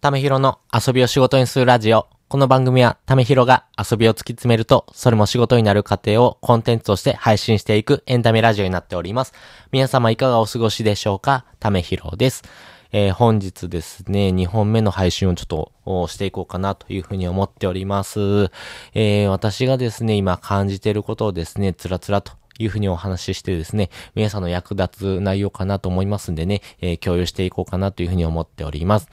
ためひろの遊びを仕事にするラジオ。この番組は、ためひろが遊びを突き詰めると、それも仕事になる過程をコンテンツとして配信していくエンタメラジオになっております。皆様いかがお過ごしでしょうか？ためひろです。えー本日ですね、2本目の配信をちょっとしていこうかなというふうに思っております。えー私がですね、今感じていることをですね、つらつらというふうにお話ししてですね、皆さんの役立つ内容かなと思いますんでね、えー共有していこうかなというふうに思っております。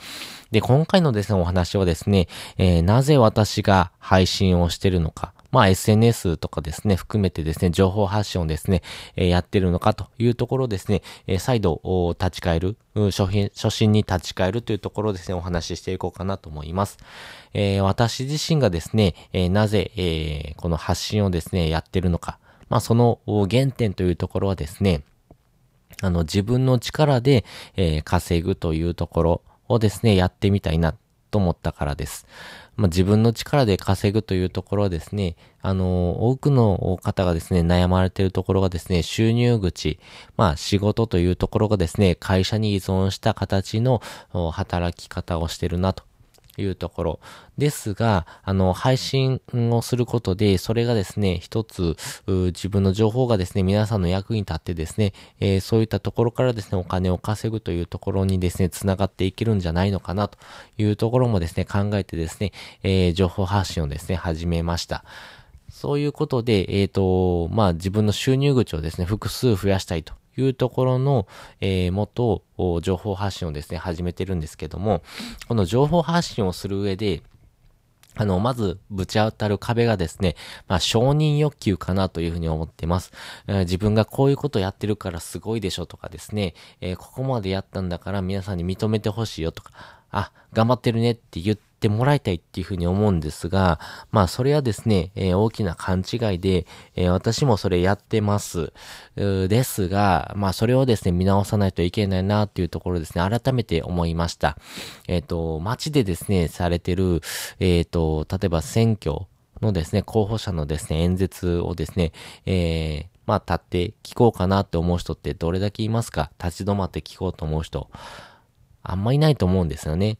で、今回のですね、お話はですね、えーなぜ私が配信をしてるのか、まあ SNS とかですね、含めてですね、情報発信をですね、えーやってるのかというところですね、えー再度立ち返る、初心初心に立ち返るというところですね、お話ししていこうかなと思います。えー私自身がですね、えーなぜ、えーこの発信をですね、やってるのか、まあその原点というところはですね、あの、自分の力で、えー稼ぐというところをですね、やってみたいなと思ったからです。まあ、自分の力で稼ぐというところはですね、あの、多くの方がですね、悩まれているところがですね、収入口、まあ、仕事というところがですね、会社に依存した形の働き方をしてるなと。いうところ。ですが、あの、配信をすることで、それがですね、一つ、自分の情報がですね、皆さんの役に立ってですね、えーそういったところからですね、お金を稼ぐというところにですね、繋がっていけるんじゃないのかなというところもですね、考えてですね、えー情報発信をですね、始めました。そういうことで、えっ、と、まあ、自分の収入口をですね、複数増やしたいというところの、えー、元、情報発信をですね、始めてるんですけども、この情報発信をする上で、あの、まず、ぶち当たる壁がですね、まあ、承認欲求かなというふうに思ってます。えー自分がこういうことやってるからすごいでしょとかですね、えーここまでやったんだから皆さんに認めてほしいよとか、あ、頑張ってるねって言っててもらいたいっていうふうに思うんですが、まあ、それはですね、えー大きな勘違いで、えー私もそれやってます。ですが、まあ、それをですね、見直さないといけないなっていうところですね、改めて思いました。えっ、と、街でですね、されてる、えっ、と、例えば選挙のですね、候補者のですね、演説をですね、えーまあ、立って聞こうかなって思う人ってどれだけいますか？立ち止まって聞こうと思う人。あんまいないと思うんですよね。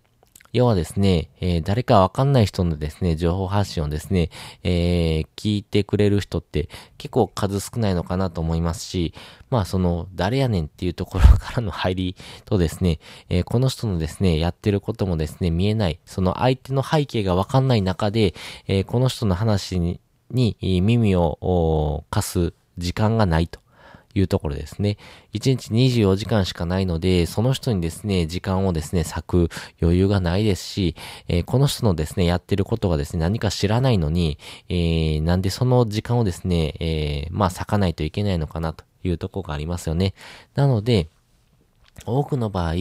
要はですね、えー誰かわかんない人のですね、情報発信をですね、えー聞いてくれる人って結構数少ないのかなと思いますし、まあその、誰やねんっていうところからの入りとですね、えーこの人のですね、やってることもですね、見えない、その相手の背景がわかんない中で、えこの人の話に、耳を貸す時間がないと。いうところですね。1日24時間しかないので、その人にですね、時間をですね、割く余裕がないですし、えーこの人のですね、やってることがですね、何か知らないのに、えーなんでその時間をですね、えーまあ、割かないといけないのかなというところがありますよね。なので、多くの場合、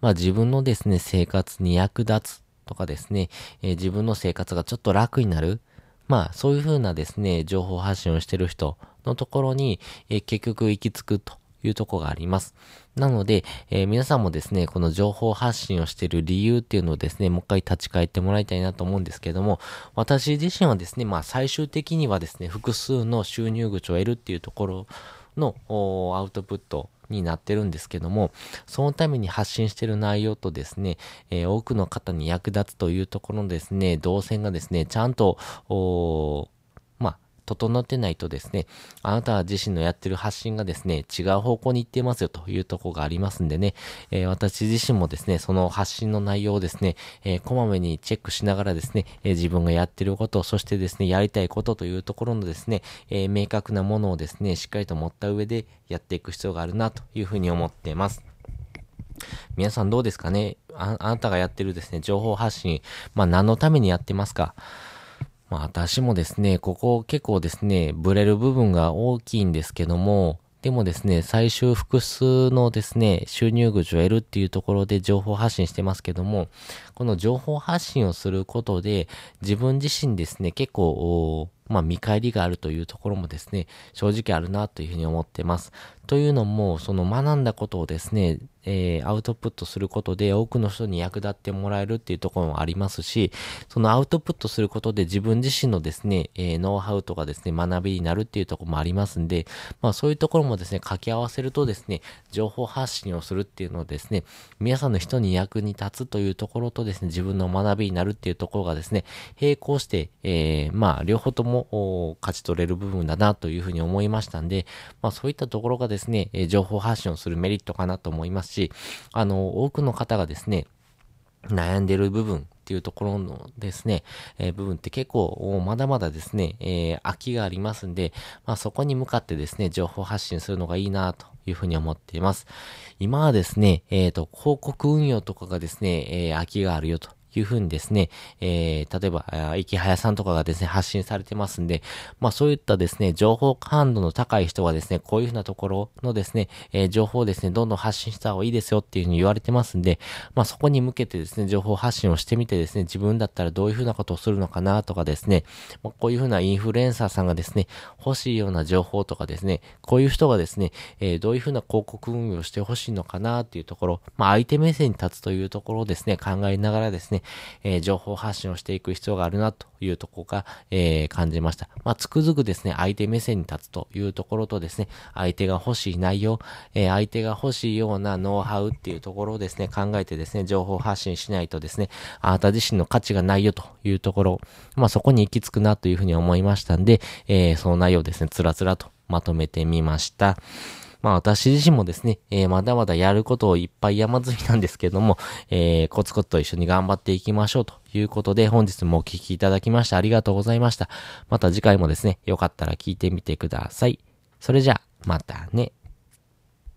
まあ自分のですね、生活に役立つとかですね、えー自分の生活がちょっと楽になる。まあそういう風なですね、情報発信をしてる人のところに、え結局行き着くというとこがあります。なので、えー皆さんもですね、この情報発信をしている理由っていうのをですね、もう一回立ち返ってもらいたいなと思うんですけども、私自身はですね、まあ最終的にはですね、複数の収入口を得るっていうところのアウトプットになってるんですけども、そのために発信してる内容とですね、えー多くの方に役立つというところのですね、動線がですね、ちゃんと、整ってないとですね、あなた自身のやってる発信がですね、違う方向に行ってますよというところがありますんでね、えー私自身もですね、その発信の内容をですね、えーこまめにチェックしながらですね、えー自分がやってること、そしてですね、やりたいことというところのですね、え明確なものをですね、しっかりと持った上でやっていく必要があるなというふうに思っています。皆さんどうですかね？ああなたがやってるですね、情報発信、まあ何のためにやってますか？まあ私もですね、ここ結構ですね、ブレる部分が大きいんですけども、でもですね、最終複数のですね、収入口を得るっていうところで情報発信してますけども、この情報発信をすることで、自分自身ですね、結構、まあ見返りがあるというところもですね、正直あるなというふうに思ってます。というのも、その学んだことをですね、えー、アウトプットすることで多くの人に役立ってもらえるっていうところもありますし、そのアウトプットすることで自分自身のですね、えー、ノウハウとかですね、学びになるっていうところもありますんで、まあそういうところもですね、掛け合わせるとですね、情報発信をするっていうのをですね、皆さんの人に役に立つというところとですね、自分の学びになるっていうところがですね、並行して、えー、まあ両方とも勝ち取れる部分だなというふうに思いましたんで、まあそういったところがですね、情報発信をするメリットかなと思いますし、しあの、多くの方がですね、悩んでる部分っていうところのですね、えー、部分って結構まだまだですね、えー、空きがありますんで、まあそこに向かってですね、情報発信するのがいいなというふうに思っています。今はですね、えっ、ー、と、広告運用とかがですね、え空きがあるよというふうにですね、えー、例えば、池早さんとかがですね、発信されてますんで、まあそういったですね、情報感度の高い人はですね、こういうふうなところのですね、えー、情報をですね、どんどん発信した方がいいですよっていうふうに言われてますんで、まあそこに向けてですね、情報発信をしてみてですね、自分だったらどういうふうなことをするのかなとかですね、まあ、こういうふうなインフルエンサーさんがですね、欲しいような情報とかですね、こういう人がですね、えー、どういうふうな広告運用をしてほしいのかなっていうところ、まあ相手目線に立つというところをですね、考えながらですね、えー、情報発信をしていく必要があるなというところが、えー、感じました。まあ、つくづくですね、相手目線に立つというところとですね、相手が欲しい内容、えー、相手が欲しいようなノウハウっていうところをですね、考えてですね、情報発信しないとですね、あなた自身の価値がないよというところ、まあ、そこに行き着くなというふうに思いましたんで、えー、その内容をですね、つらつらとまとめてみました。まあ私自身もですね、えー、まだまだやることをいっぱい山積みなんですけども、えー、コツコツと一緒に頑張っていきましょうということで、本日もお聴きいただきましてありがとうございました。また次回もですね、よかったら聞いてみてください。それじゃあ、またね。